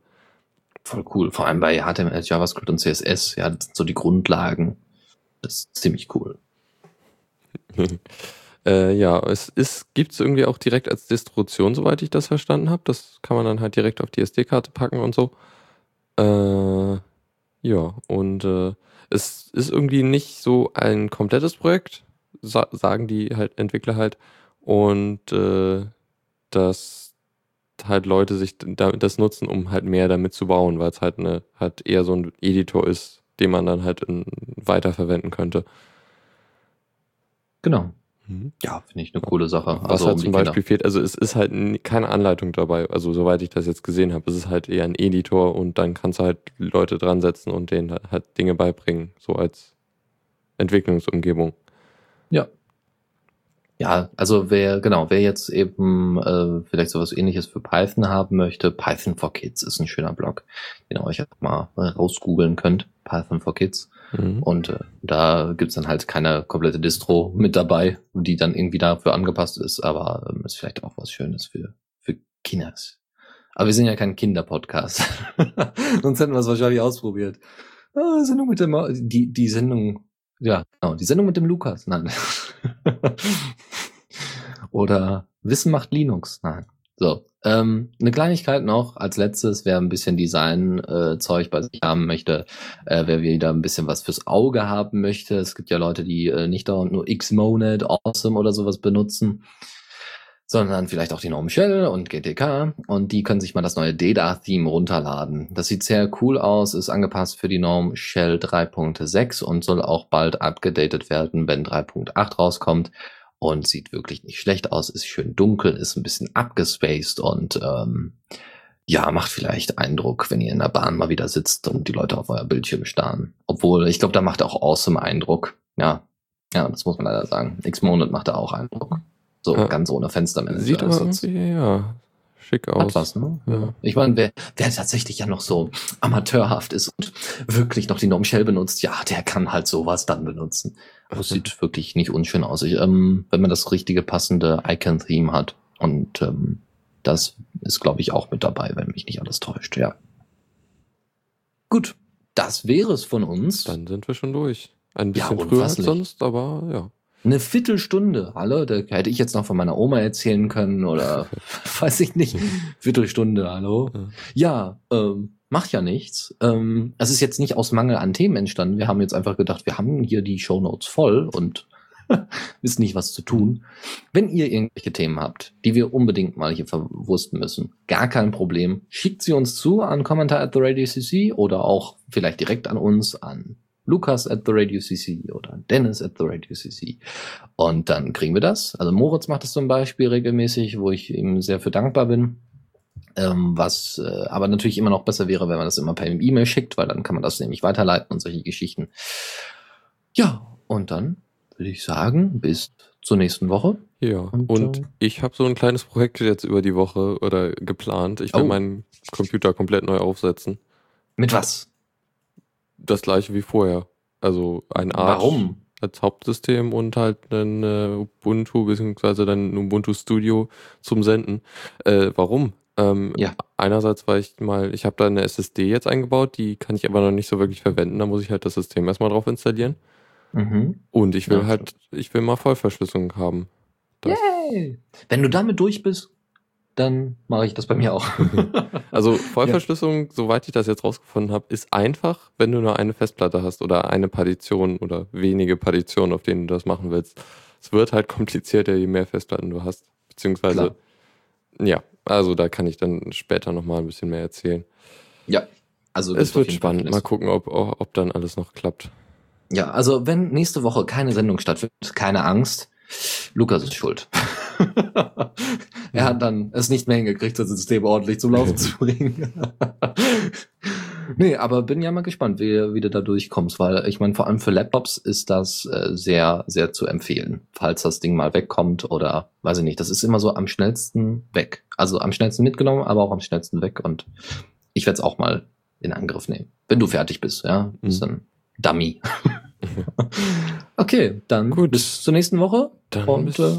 Voll cool. Vor allem bei HTML, JavaScript und CSS, ja, das sind so die Grundlagen. Das ist ziemlich cool. äh, ja, es ist, gibt es irgendwie auch direkt als Distribution, soweit ich das verstanden habe. Das kann man dann halt direkt auf die SD-Karte packen und so. Äh, ja, und äh, es ist irgendwie nicht so ein komplettes Projekt, sa sagen die halt Entwickler halt. Und äh, dass halt Leute sich das nutzen, um halt mehr damit zu bauen, weil es halt eine halt eher so ein Editor ist, den man dann halt in, weiterverwenden könnte. Genau. Mhm. Ja, finde ich eine coole Sache. Was also halt um zum Beispiel fehlt, also es ist halt keine Anleitung dabei, also soweit ich das jetzt gesehen habe, es ist halt eher ein Editor und dann kannst du halt Leute dran setzen und denen halt Dinge beibringen, so als Entwicklungsumgebung. Ja, ja, also wer, genau, wer jetzt eben äh, vielleicht sowas ähnliches für Python haben möchte, Python for Kids ist ein schöner Blog, den ihr euch auch mal rausgoogeln könnt, Python for Kids. Mhm. Und äh, da gibt's dann halt keine komplette Distro mit dabei, die dann irgendwie dafür angepasst ist, aber ähm, ist vielleicht auch was Schönes für, für Kinders. Aber wir sind ja kein Kinderpodcast. Sonst hätten wir es wahrscheinlich ausprobiert. Ah, Sendung mit dem, die, die Sendung, ja, genau, die Sendung mit dem Lukas. Nein. Oder Wissen macht Linux. Nein. So, ähm, eine Kleinigkeit noch als letztes, wer ein bisschen Design-Zeug äh, bei sich haben möchte, äh, wer wieder ein bisschen was fürs Auge haben möchte. Es gibt ja Leute, die äh, nicht dauernd nur Xmonad, Awesome oder sowas benutzen, sondern vielleicht auch die Norm Shell und GTK und die können sich mal das neue Data-Theme runterladen. Das sieht sehr cool aus, ist angepasst für die Norm Shell 3.6 und soll auch bald abgedatet werden, wenn 3.8 rauskommt. Und sieht wirklich nicht schlecht aus, ist schön dunkel, ist ein bisschen abgespaced und ähm, ja, macht vielleicht Eindruck, wenn ihr in der Bahn mal wieder sitzt und die Leute auf euer Bildschirm starren. Obwohl, ich glaube, da macht er auch awesome Eindruck. Ja, ja, das muss man leider sagen. X-Monat macht er auch Eindruck. So Ja. ganz ohne Fenstermanager. Sieht aber irgendwie, ja, schick hat aus. was, ne? Ja. Ich meine, wer, wer tatsächlich ja noch so amateurhaft ist und wirklich noch die Norm Shell benutzt, ja, der kann halt sowas dann benutzen. Das sieht wirklich nicht unschön aus. Ich, ähm, wenn man das richtige passende Icon-Theme hat. Und ähm, das ist, glaube ich, auch mit dabei, wenn mich nicht alles täuscht, ja. Gut, das wäre es von uns. Dann sind wir schon durch. Ein Ja, bisschen früher als sonst, aber ja. Eine Viertelstunde, hallo, da hätte ich jetzt noch von meiner Oma erzählen können oder weiß ich nicht. Viertelstunde, hallo. Ja, ähm, macht ja nichts. Ähm, es ist jetzt nicht aus Mangel an Themen entstanden. Wir haben jetzt einfach gedacht, wir haben hier die Shownotes voll und wissen nicht, was zu tun. Wenn ihr irgendwelche Themen habt, die wir unbedingt mal hier verwursten müssen, gar kein Problem. Schickt sie uns zu an Kommentar at the Radio CC oder auch vielleicht direkt an uns, an Lukas at the Radio CC oder Dennis at the Radio CC. Und dann kriegen wir das. Also Moritz macht das zum Beispiel regelmäßig, wo ich ihm sehr für dankbar bin. Ähm, was äh, aber natürlich immer noch besser wäre, wenn man das immer per E-Mail schickt, weil dann kann man das nämlich weiterleiten und solche Geschichten. Ja, und dann würde ich sagen, bis zur nächsten Woche. Ja, Und, und, äh, ich habe so ein kleines Projekt jetzt über die Woche oder geplant. Ich will Oh. meinen Computer komplett neu aufsetzen. Mit was? Das gleiche wie vorher. Also ein Arch Warum? als Hauptsystem und halt ein äh, Ubuntu beziehungsweise dann ein Ubuntu Studio zum Senden. Äh, warum? Ähm, Ja. Einerseits, weil ich mal, ich habe da eine SSD jetzt eingebaut, die kann ich aber noch nicht so wirklich verwenden. Da muss ich halt das System erstmal drauf installieren. Mhm. Und ich will Ja, halt, ich will mal Vollverschlüsselung haben. Das, Yay! Wenn du damit durch bist, dann mache ich das bei mir auch. Also Vollverschlüsselung, soweit ich das jetzt rausgefunden habe, ist einfach, wenn du nur eine Festplatte hast oder eine Partition oder wenige Partitionen, auf denen du das machen willst. Es wird halt komplizierter, je mehr Festplatten du hast. Beziehungsweise, ja, also da kann ich dann später nochmal ein bisschen mehr erzählen. ja. Also Es wird spannend. Mal gucken, ob, ob dann alles noch klappt. Ja, also wenn nächste Woche keine Sendung stattfindet, keine Angst, Lukas ist schuld. er hat dann es nicht mehr hingekriegt, das System ordentlich zum Laufen zu bringen. nee, aber bin ja mal gespannt, wie, wie du da durchkommst, weil ich meine, vor allem für Laptops ist das äh, sehr, sehr zu empfehlen, falls das Ding mal wegkommt oder weiß ich nicht. Das ist immer so am schnellsten weg. Also am schnellsten mitgenommen, aber auch am schnellsten weg und ich werde es auch mal in Angriff nehmen. Wenn du fertig bist, ja. Bist Mhm. dann Dummy. okay, dann Gut. bis zur nächsten Woche. Dann und bis, äh,